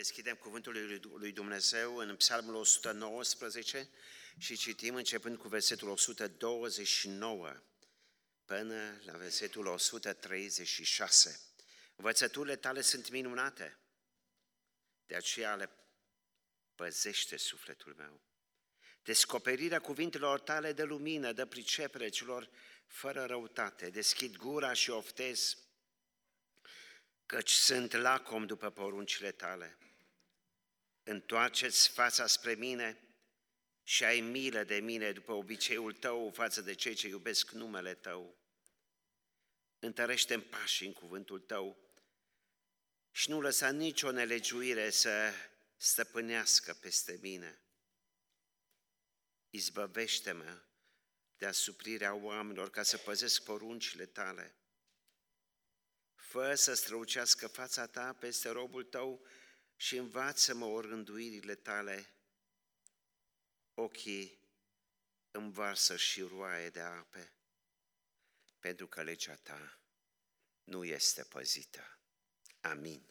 Deschidem cuvântul lui Dumnezeu în Psalmul 119 și citim începând cu versetul 129 până la versetul 136. Învățăturile tale sunt minunate, de aceea le păzește sufletul meu. Descoperirea cuvintelor tale de lumină, de pricepere celor fără răutate. Deschid gura și oftez, căci sunt lacom după poruncile tale. Întoarceți fața spre mine și ai milă de mine după obiceiul tău față de cei ce iubesc numele tău. Întărește-mi pașii în cuvântul tău și nu lăsa nicio nelegiuire să stăpânească peste mine. Izbăvește-mă de asuprirea oamenilor ca să păzesc poruncile tale. Fă să străucească fața ta peste robul tău și învață-mă orânduirile tale. Ochii învarsă și roaie de ape, pentru că legea ta nu este păzită. Amin.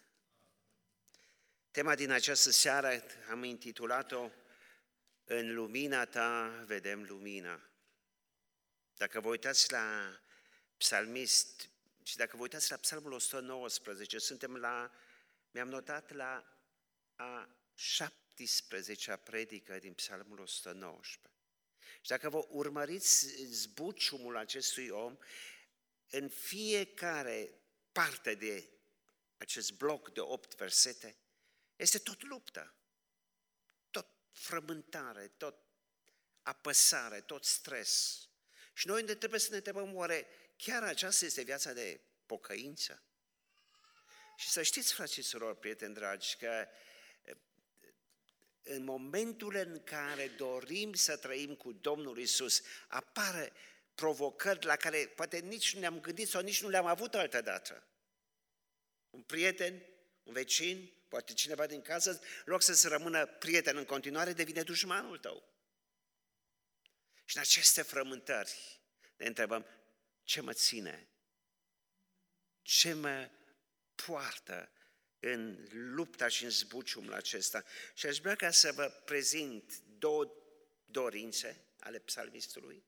Tema din această seară am intitulat-o În lumina ta vedem lumina. Dacă vă uitați la psalmist și dacă vă uitați la psalmul 119, suntem la, mi-am notat la a 17-a predică din psalmul 119. Și dacă vă urmăriți zbuciumul acestui om, în fiecare parte de acest bloc de opt versete, este tot luptă, tot frământare, tot apăsare, tot stres. Și noi ne trebuie să ne întrebăm, oare chiar aceasta este viața de pocăință? Și să știți, frații și prieteni dragi, că în momentul în care dorim să trăim cu Domnul Isus, apare provocări la care poate nici nu ne-am gândit sau nici nu le-am avut altă dată. Un prieten, un vecin, poate cineva din casă, în loc să se rămână prieten în continuare, devine dușmanul tău. Și în aceste frământări ne întrebăm, ce mă ține? Ce mă poartă în lupta și în zbuciumul acesta? Și aș vrea ca să vă prezint două dorințe ale psalmistului,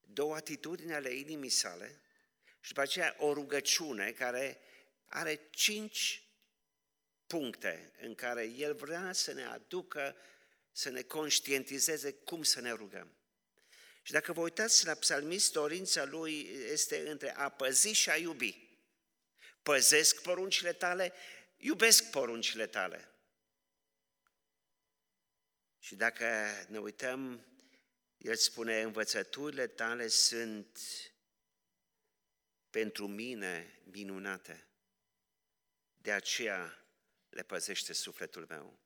două atitudini ale inimii sale și după aceea o rugăciune care are cinci puncte în care el vrea să ne aducă, să ne conștientizeze cum să ne rugăm. Și dacă vă uitați la psalmist, dorința lui este între a păzi și a iubi. Păzesc poruncile tale, iubesc poruncile tale. Și dacă ne uităm, el spune, învățăturile tale sunt pentru mine minunate. De aceea le păzește sufletul meu.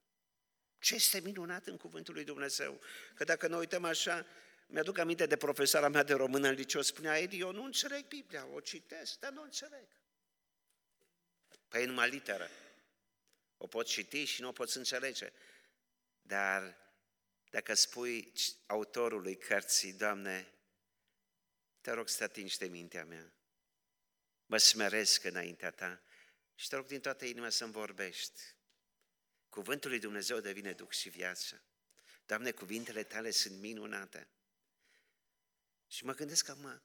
Ce este minunat în cuvântul lui Dumnezeu? Că dacă ne uităm așa, mi-aduc aminte de profesoara mea de română în liceu, spunea, Edi, eu nu înțeleg Biblia, o citesc, dar nu înțeleg. Păi e numai literă. O pot citi și nu o poți înțelege. Dar dacă spui autorului cărții, Doamne, te rog să te atingi de mintea mea, mă smeresc înaintea Ta și te rog din toată inima să-mi vorbești. Cuvântul lui Dumnezeu devine duc și viață. Doamne, cuvintele Tale sunt minunate. Și mă gândesc acum,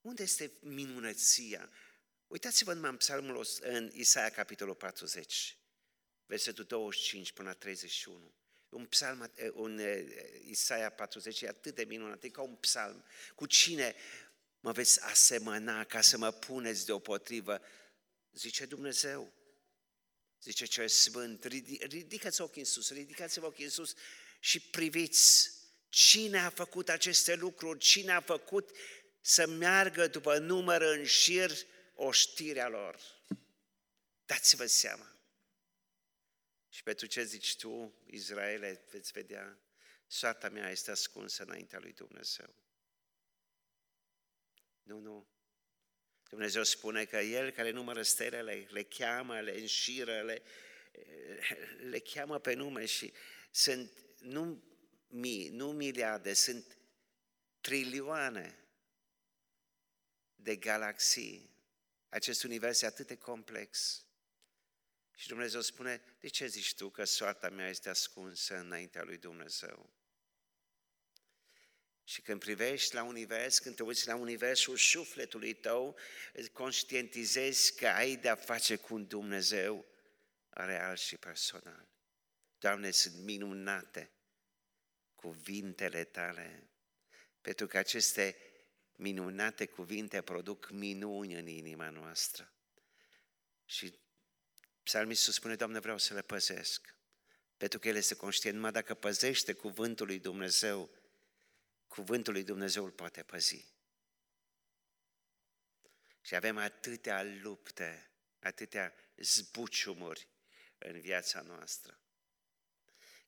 unde este minunăția? Uitați-vă numai în psalmul, în Isaia, capitolul 40, versetul 25 până la 31. Un psalm, un Isaia 40 e atât de minunat, e ca un psalm. Cu cine mă veți asemăna ca să mă puneți deopotrivă? Zice Dumnezeu. Zice cel sfânt, ridicați ochii în sus, ridicați-vă ochii în sus și priviți cine a făcut aceste lucruri, cine a făcut să meargă după număr în șir oștirea lor. Dați-vă seama. Și pentru ce zici tu, Israele, veți vedea, soarta mea este ascunsă înaintea lui Dumnezeu. Nu, nu. Dumnezeu spune că El care numără stelele, le cheamă, le înșiră, le, le cheamă pe nume și sunt nu mii, nu miliarde, sunt trilioane de galaxii. Acest univers e atât de complex. Și Și Dumnezeu spune, de ce zici tu că soarta mea este ascunsă înaintea lui Dumnezeu? Și când privești la univers, când te uiți la universul sufletului tău, conștientizezi că ai de-a face cu un Dumnezeu real și personal. Doamne, sunt minunate cuvintele tale, pentru că aceste minunate cuvinte produc minuni în inima noastră. Și psalmistul spune, Doamne, vreau să le păzesc, pentru că El este conștient, numai dacă păzește cuvântul lui Dumnezeu, cuvântul lui Dumnezeu îl poate păzi. Și avem atâtea lupte, atâtea zbuciumuri în viața noastră.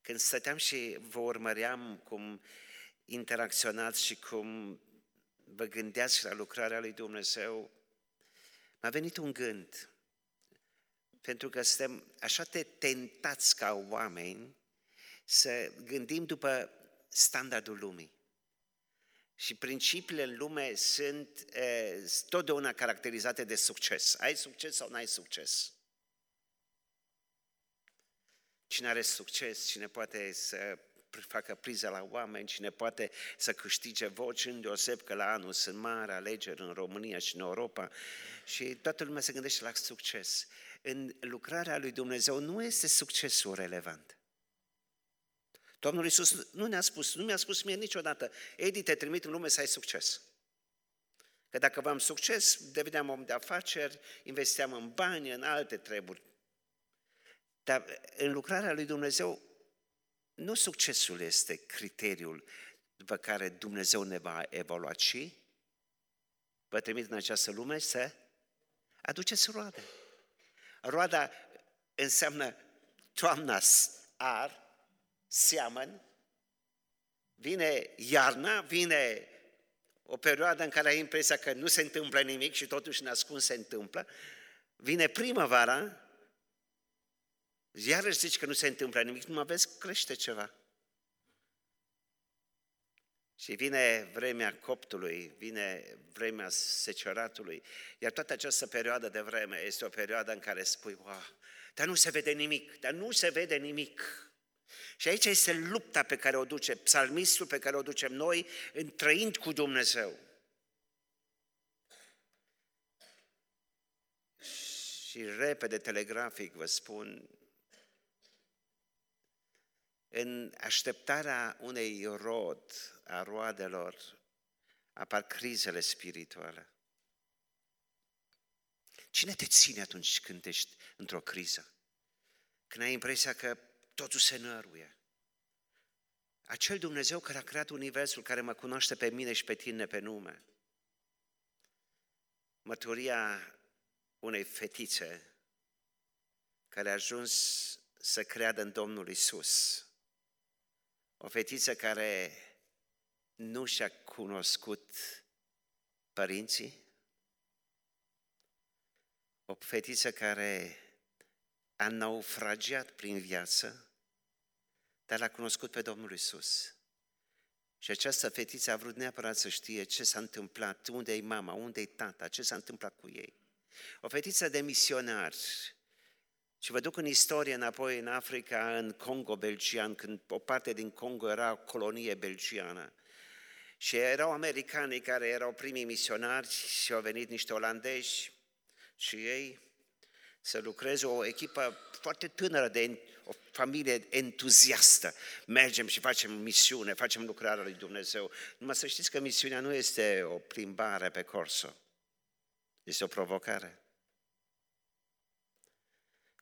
Când stăteam și vă urmăream cum interacționați și cum vă gândeați la lucrarea lui Dumnezeu, m-a venit un gând. Pentru că suntem așa de tentați ca oameni să gândim după standardul lumii. Și principiile în lume sunt e, totdeauna caracterizate de succes. Ai succes sau nu ai succes? Cine are succes, cine poate să facă priză la oameni, cine poate să câștige voci, îndeoseb că la anul sunt mari alegeri în România și în Europa și toată lumea se gândește la succes. În lucrarea lui Dumnezeu nu este succesul relevant. Domnul Iisus nu ne-a spus, nu mi-a spus mie niciodată, Edi, te trimit în lume să ai succes. Că dacă v-am succes, deveneam om de afaceri, investeam în bani, în alte treburi. Dar în lucrarea lui Dumnezeu, nu succesul este criteriul după care Dumnezeu ne va evolua, ci vă trimit în această lume să aduceți roade. Roada înseamnă toamna ar, seamăn, vine iarna, vine o perioadă în care ai impresia că nu se întâmplă nimic și totuși ascuns se întâmplă, vine primăvara, iarăși zici că nu se întâmplă nimic, nu mă vezi, crește ceva. Și vine vremea coptului, vine vremea seceratului, iar toată această perioadă de vreme este o perioadă în care spui, wow, dar nu se vede nimic, dar nu se vede nimic. Și aici este lupta pe care o duce psalmistul, pe care o ducem noi, în trăind cu Dumnezeu. Și repede, telegrafic, vă spun, în așteptarea unei rod, a roadelor, apar crizele spirituale. Cine te ține atunci când ești într-o criză? Când ai impresia că totul se năruie. Acel Dumnezeu care a creat Universul, care mă cunoaște pe mine și pe tine pe nume. Mărturia unei fetițe care a ajuns să creadă în Domnul Isus. O fetiță care nu și-a cunoscut părinții, o fetiță care a naufragiat prin viață, dar l-a cunoscut pe Domnul Isus. Și această fetiță a vrut neapărat să știe ce s-a întâmplat, unde e mama, unde e tata, ce s-a întâmplat cu ei. O fetiță de misionar. Și vă duc în istorie înapoi în Africa, în Congo belgian, când o parte din Congo era o colonie belgiană. Și erau americanii care erau primii misionari și au venit niște olandezi și ei să lucreze o echipă foarte tânără de o familie entuziastă. Mergem și facem misiune, facem lucrarea lui Dumnezeu. Numai să știți că misiunea nu este o plimbare pe corso. Este o provocare.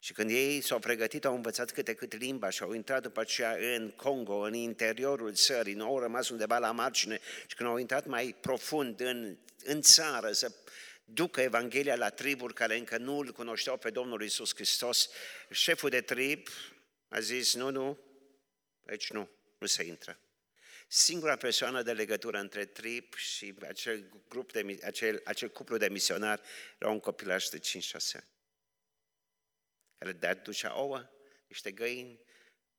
Și când ei s-au pregătit, au învățat câte cât limba și au intrat după aceea în Congo, în interiorul țării, nu? Au rămas undeva la margine. Și când au intrat mai profund în, în țară să ducă Evanghelia la triburi care încă nu îl cunoșteau pe Domnul Isus Hristos, șeful de trib a zis, nu, nu, aici nu, nu se intră. Singura persoană de legătură între trib și acel, grup de, acel, acel cuplu de misionari era un copilaj de 5-6 ani, care de ducea ouă, niște găini,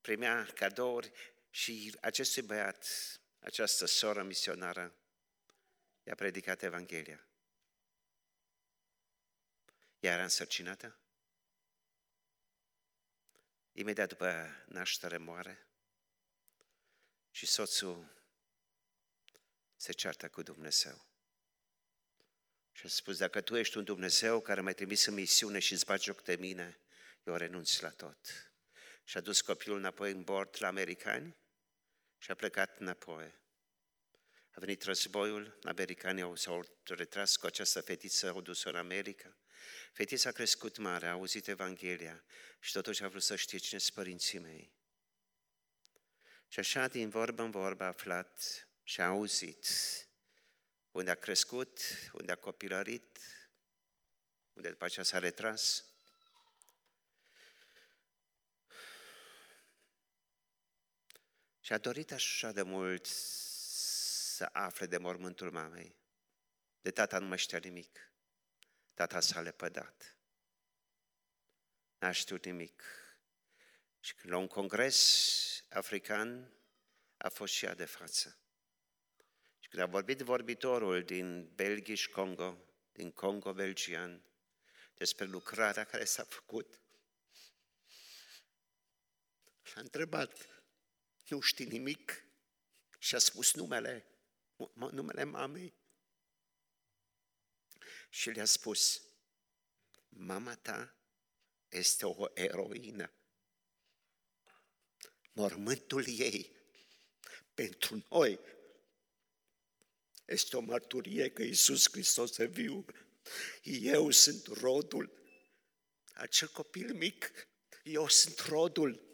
primea cadouri și acestui băiat, această soră misionară, i-a predicat Evanghelia. Ea era însărcinată? imediat după naștere moare și soțul se ceartă cu Dumnezeu. Și a spus, dacă tu ești un Dumnezeu care m-ai trimis în misiune și îți bagi joc de mine, eu renunț la tot. Și a dus copilul înapoi în bord la americani și a plecat înapoi. A venit războiul, americanii au, s-au retras cu această fetiță, au dus-o în America. Fetița a crescut mare, a auzit Evanghelia și totuși a vrut să știe cine sunt părinții mei. Și așa, din vorbă în vorbă, a aflat și a auzit unde a crescut, unde a copilărit, unde după aceea s-a retras. Și a dorit așa de mult să afle de mormântul mamei. De tata nu mai știa nimic. Tata s-a lepădat. N-a știut nimic. Și la un congres african a fost și ea de față. Și când a vorbit vorbitorul din Belgia și Congo, din Congo belgian, despre lucrarea care s-a făcut, l-a întrebat, nu știi nimic? Și a spus numele, numele mamei. Și le-a spus, mama ta este o eroină. Mormântul ei pentru noi este o mărturie că Iisus Hristos e viu. Eu sunt rodul. Acel copil mic, eu sunt rodul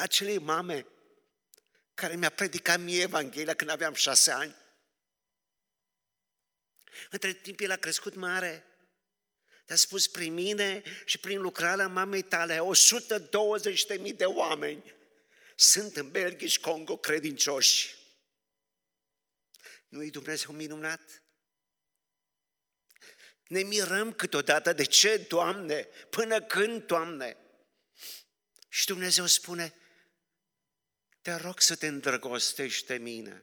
acelei mame care mi-a predicat mie Evanghelia când aveam șase ani. Între timp el a crescut mare. Te-a spus prin mine și prin lucrarea mamei tale, 120.000 de oameni sunt în Belgia și Congo credincioși. Nu-i Dumnezeu minunat? Ne mirăm câteodată de ce, Doamne, până când, Doamne? Și Dumnezeu spune, te rog să te îndrăgostești de mine,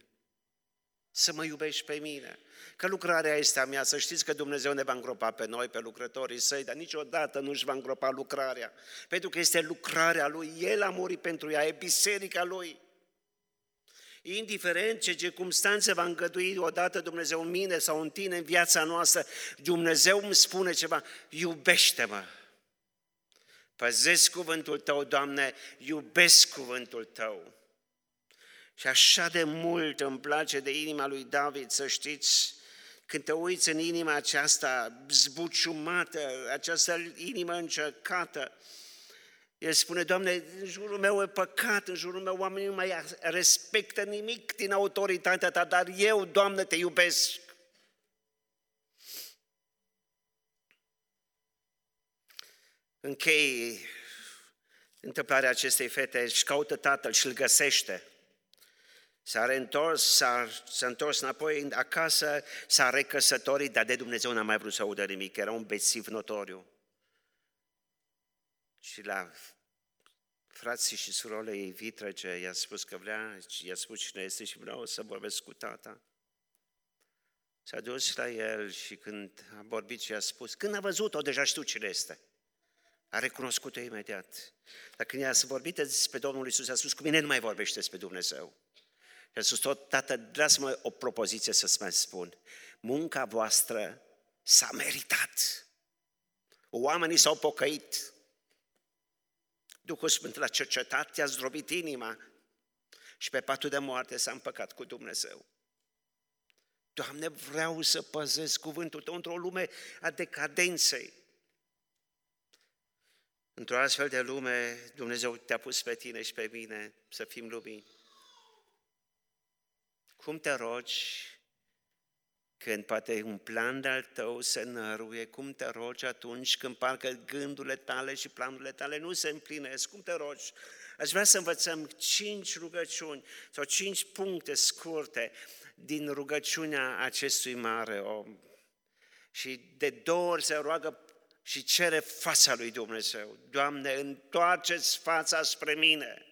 să mă iubești pe mine, că lucrarea este a mea, să știți că Dumnezeu ne va îngropa pe noi, pe lucrătorii săi, dar niciodată nu își va îngropa lucrarea, pentru că este lucrarea Lui, El a murit pentru ea, e biserica Lui. Indiferent ce circumstanțe va îngădui odată Dumnezeu în mine sau în tine, în viața noastră, Dumnezeu îmi spune ceva, iubește-mă. Păzesc cuvântul Tău, Doamne, iubesc cuvântul Tău. Și așa de mult îmi place de inima lui David, să știți, când te uiți în inima aceasta zbuciumată, această inimă încercată, el spune, Doamne, în jurul meu e păcat, în jurul meu oamenii nu mai respectă nimic din autoritatea Ta, dar eu, Doamne, te iubesc. Închei întâmplarea acestei fete, își caută tatăl și îl găsește. S-a reîntors, s-a, s-a întors înapoi acasă, s-a recăsătorit, dar de Dumnezeu n-a mai vrut să audă nimic, era un bețiv notoriu. Și la frații și surorile ei vitrege i-a spus că vrea, i-a spus cine este și vreau să vorbesc cu tata. S-a dus la el și când a vorbit și a spus, când a văzut-o, deja știu cine este. A recunoscut-o imediat. Dar când i-a vorbit despre Domnul Iisus, a spus, cu mine nu mai vorbește despre Dumnezeu. Și a spus tot, tată, dați-mă o propoziție să-ți mai spun. Munca voastră s-a meritat. Oamenii s-au pocăit. Duhul Sfânt l-a cercetat, te-a zdrobit inima și pe patul de moarte s-a împăcat cu Dumnezeu. Doamne, vreau să păzesc cuvântul Tău într-o lume a decadenței. Într-o astfel de lume, Dumnezeu te-a pus pe tine și pe mine să fim lumini. Cum te rogi când poate un plan de-al tău se năruie, cum te rogi atunci când parcă gândurile tale și planurile tale nu se împlinesc, cum te rogi? Aș vrea să învățăm cinci rugăciuni sau cinci puncte scurte din rugăciunea acestui mare om. Și de două ori se roagă și cere fața lui Dumnezeu. Doamne, întoarceți fața spre mine.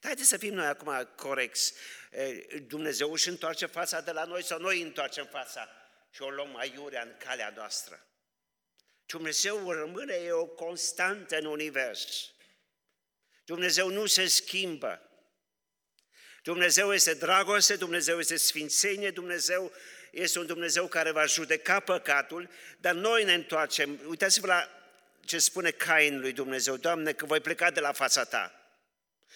Dar haideți să fim noi acum corecți. Dumnezeu își întoarce fața de la noi sau noi întoarcem fața și o luăm aiurea în calea noastră. Dumnezeu rămâne, e o constantă în univers. Dumnezeu nu se schimbă. Dumnezeu este dragoste, Dumnezeu este sfințenie, Dumnezeu este un Dumnezeu care va judeca păcatul, dar noi ne întoarcem. Uitați-vă la ce spune Cain lui Dumnezeu, Doamne, că voi pleca de la fața Ta.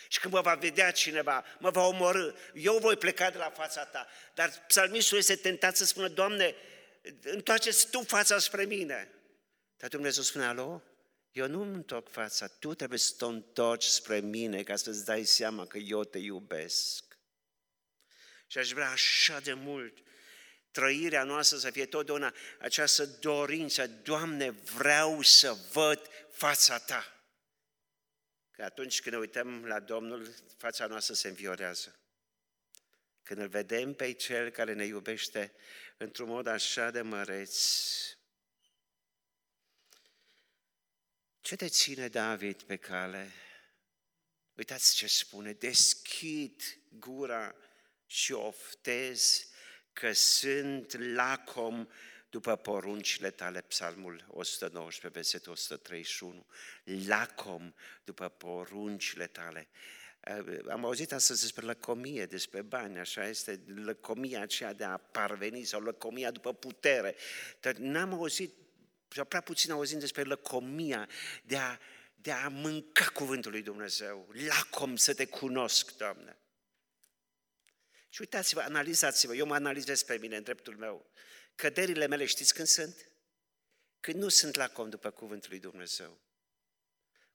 Și când mă va vedea cineva, mă va omorâ, eu voi pleca de la fața Ta. Dar psalmistul este tentat să spună, Doamne, întoarceți Tu fața spre mine. Dar Dumnezeu spune, alo, eu nu îmi întorc fața, tu trebuie să te întorci spre mine ca să-ți dai seama că eu te iubesc. Și aș vrea așa de mult trăirea noastră să fie totdeauna această dorință, Doamne, vreau să văd fața Ta. Că atunci când ne uităm la Domnul, fața noastră se înviorează. Când îl vedem pe Cel care ne iubește într-un mod așa de măreț, ce te ține David pe cale? Uitați ce spune, deschid gura și oftez că sunt lacom după poruncile tale, Psalmul 119, versetul 131, lacom după poruncile tale. Am auzit astăzi despre lăcomie, despre bani, așa este, lăcomia aceea de a parveni sau lăcomia după putere. Dar n-am auzit, sau prea puțin auzim despre lăcomia de a, de a mânca cuvântul lui Dumnezeu. Lacom să te cunosc, Doamne. Și uitați-vă, analizați-vă, eu mă analizez pe mine în dreptul meu. Căderile mele știți când sunt? Când nu sunt la com după cuvântul lui Dumnezeu.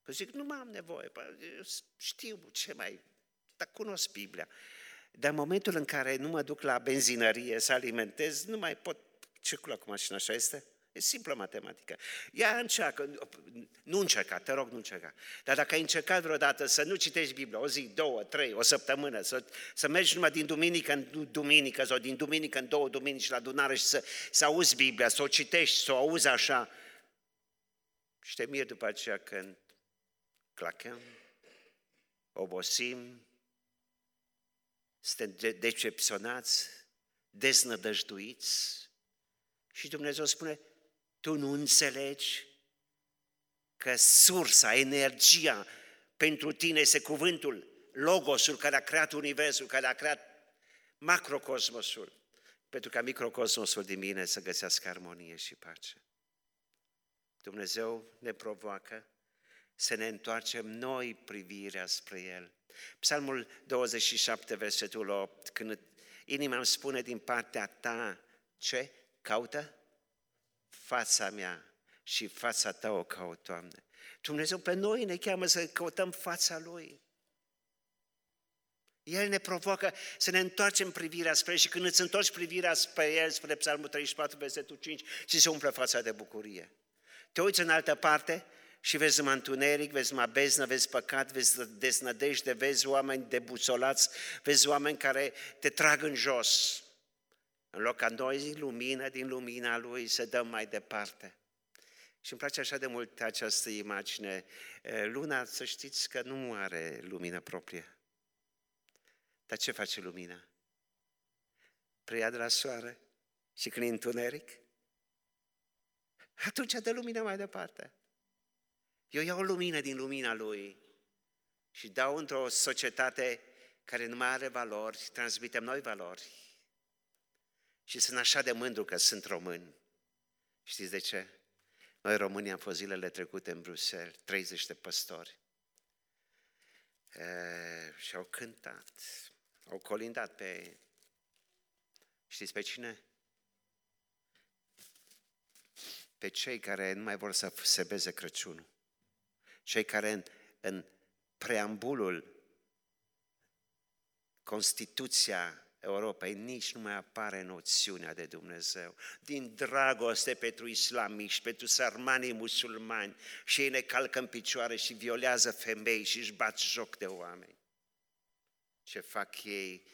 Că zic, nu mai am nevoie, eu știu ce mai, dar cunosc Biblia. Dar în momentul în care nu mă duc la benzinărie să alimentez, nu mai pot circula cu mașina, așa este? E simplă matematică. Ea încearcă, nu încerca, te rog, nu încerca. Dar dacă ai încercat vreodată să nu citești Biblia, o zi, două, trei, o săptămână, să, să mergi numai din duminică în duminică sau din duminică în două duminici la adunare și să, să auzi Biblia, să o citești, să o auzi așa, și te miri după aceea când clacăm, obosim, suntem decepționați, deznădăjduiți și Dumnezeu spune, tu nu înțelegi că sursa, energia pentru tine este cuvântul, logosul care a creat universul, care a creat macrocosmosul, pentru ca microcosmosul din mine să găsească armonie și pace. Dumnezeu ne provoacă să ne întoarcem noi privirea spre El. Psalmul 27, versetul 8, când inima îmi spune din partea ta, ce? Caută? Fața mea și fața ta o caut, Doamne. Dumnezeu pe noi ne cheamă să căutăm fața Lui. El ne provoacă să ne întoarcem privirea spre El și când îți întorci privirea spre El, spre Psalmul 34, versetul 5, ți se umple fața de bucurie. Te uiți în altă parte și vezi numai întuneric, vezi numai beznă, vezi păcat, vezi desnădejde, vezi oameni debusolați, vezi oameni care te trag în jos. În loc ca noi lumină din lumina Lui să dăm mai departe. Și îmi place așa de mult această imagine. Luna, să știți că nu are lumină proprie. Dar ce face lumina? Preia de la soare și când e întuneric, atunci dă lumină mai departe. Eu iau lumină din lumina Lui și dau într-o societate care nu mai are valori, transmitem noi valori și sunt așa de mândru că sunt român. Știți de ce? Noi românii am fost zilele trecute în Bruxelles, 30 de păstori. E, și au cântat, au colindat pe... Știți pe cine? Pe cei care nu mai vor să se beze Crăciunul. Cei care în, în preambulul Constituția Europei nici nu mai apare noțiunea de Dumnezeu. Din dragoste pentru islamiști, pentru sărmanii musulmani și ei ne calcă în picioare și violează femei și își bat joc de oameni. Ce fac ei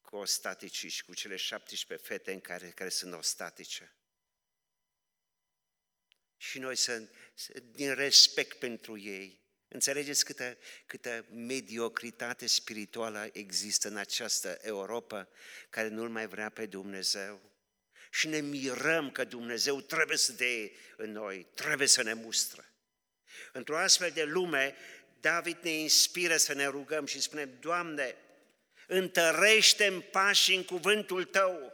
cu ostaticii și cu cele 17 fete în care, care sunt ostatice? Și noi să, din respect pentru ei, Înțelegeți câtă, câtă mediocritate spirituală există în această Europa care nu-L mai vrea pe Dumnezeu? și ne mirăm că Dumnezeu trebuie să dea în noi, trebuie să ne mustră. Într-o astfel de lume, David ne inspiră să ne rugăm și spunem, Doamne, întărește-mi pașii în cuvântul Tău,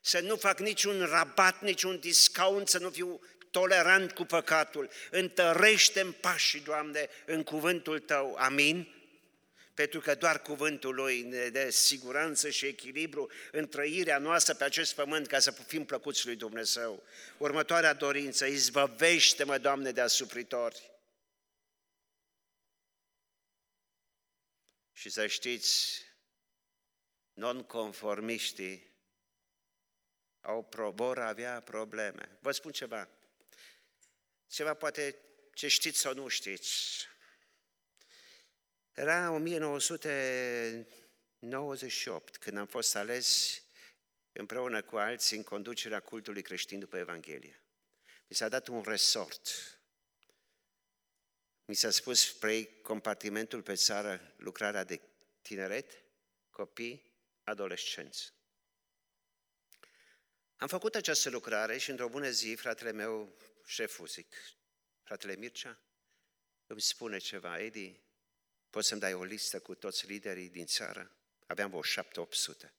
să nu fac niciun rabat, niciun discount, să nu fiu tolerant cu păcatul. Întărește-mi pașii, Doamne, în cuvântul Tău. Amin? Pentru că doar cuvântul Lui ne dă siguranță și echilibru în trăirea noastră pe acest pământ ca să fim plăcuți lui Dumnezeu. Următoarea dorință, izbăvește-mă, Doamne, de asupritori. Și să știți, nonconformiștii au, vor avea probleme. Vă spun ceva. Ceva poate ce știți sau nu știți. Era 1998 când am fost ales împreună cu alții în conducerea cultului creștin după Evanghelie. Mi s-a dat un resort. Mi s-a spus spre compartimentul pe țară lucrarea de tineret, copii, adolescenți. Am făcut această lucrare și într-o bună zi, fratele meu, șeful, zic, fratele Mircea, îmi spune ceva, Edi, poți să-mi dai o listă cu toți liderii din țară? Aveam vreo șapte, opt sute.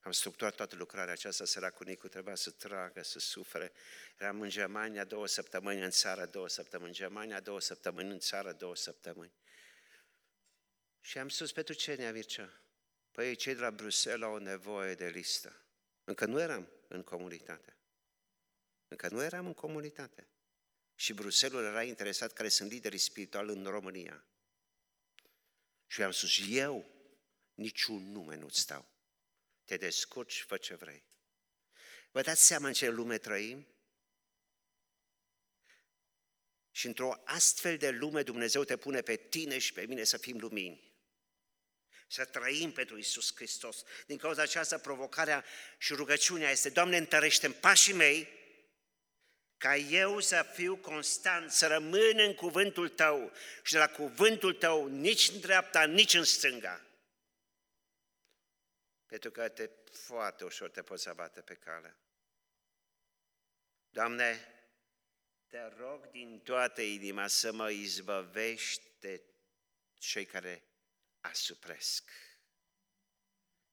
Am structurat toată lucrarea aceasta, săracul Nicu trebuia să tragă, să sufere. Eram în Germania două săptămâni, în țară două săptămâni, în Germania două săptămâni, în țară două săptămâni. Și am spus, pentru ce, Nea Mircea? Păi cei de la Bruxelles au nevoie de listă. Încă nu eram în comunitate. Încă nu eram în comunitate. Și Bruselul era interesat care sunt liderii spirituali în România. Și am spus, eu niciun nume nu-ți stau. Te descurci, fă ce vrei. Vă dați seama în ce lume trăim? Și într-o astfel de lume Dumnezeu te pune pe tine și pe mine să fim lumini să trăim pentru Isus Hristos. Din cauza aceasta, provocarea și rugăciunea este, Doamne, întărește în pașii mei, ca eu să fiu constant, să rămân în cuvântul Tău și de la cuvântul Tău nici în dreapta, nici în stânga. Pentru că te, foarte ușor te poți abate pe cale. Doamne, te rog din toată inima să mă izbăvești de cei care asupresc.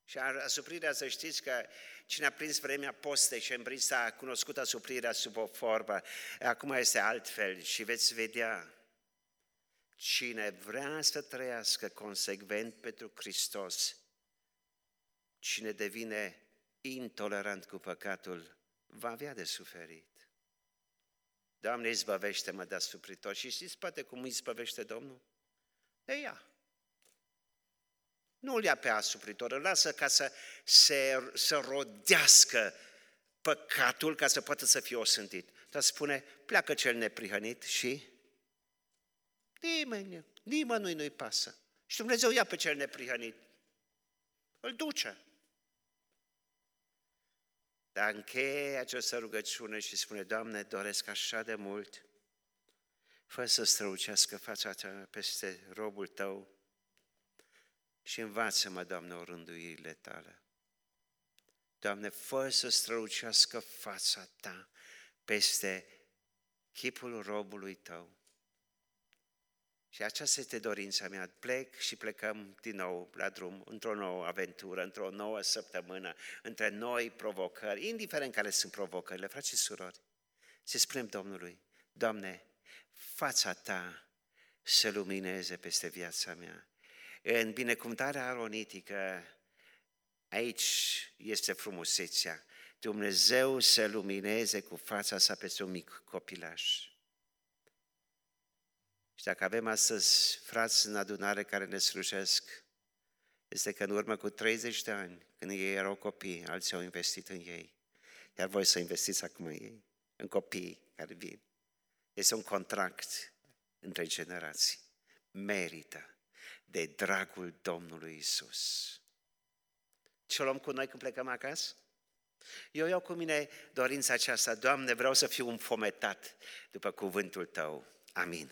Și asuprirea, să știți că cine a prins vremea postei și prins a cunoscut asuprirea sub o formă, acum este altfel și veți vedea cine vrea să trăiască consecvent pentru Hristos, cine devine intolerant cu păcatul, va avea de suferit. Doamne, izbăvește-mă de asupritor. Și știți poate cum izbăvește Domnul? De ea. Nu îl ia pe asupritor, îl lasă ca să, se, să rodească păcatul ca să poată să fie osântit. Dar spune, pleacă cel neprihănit și nimeni, nimănui nu-i pasă. Și Dumnezeu ia pe cel neprihănit, îl duce. Dar încheie această rugăciune și spune, Doamne, doresc așa de mult, fă să strălucească fața ta peste robul Tău, și învață-mă, Doamne, orânduirile Tale. Doamne, fă să strălucească fața Ta peste chipul robului Tău. Și aceasta este dorința mea. Plec și plecăm din nou la drum, într-o nouă aventură, într-o nouă săptămână, între noi provocări, indiferent care sunt provocările, frați și surori. Să spunem Domnului, Doamne, fața Ta să lumineze peste viața mea. În binecuvântarea aronitică, aici este frumusețea. Dumnezeu să lumineze cu fața sa peste un mic copilaș. Și dacă avem astăzi frați în adunare care ne slujesc, este că în urmă cu 30 de ani, când ei erau copii, alții au investit în ei. Iar voi să investiți acum în ei, în copii care vin. Este un contract între generații. Merită de dragul Domnului Isus. Ce luăm cu noi când plecăm acasă? Eu iau cu mine dorința aceasta, Doamne, vreau să fiu înfometat după cuvântul Tău. Amin.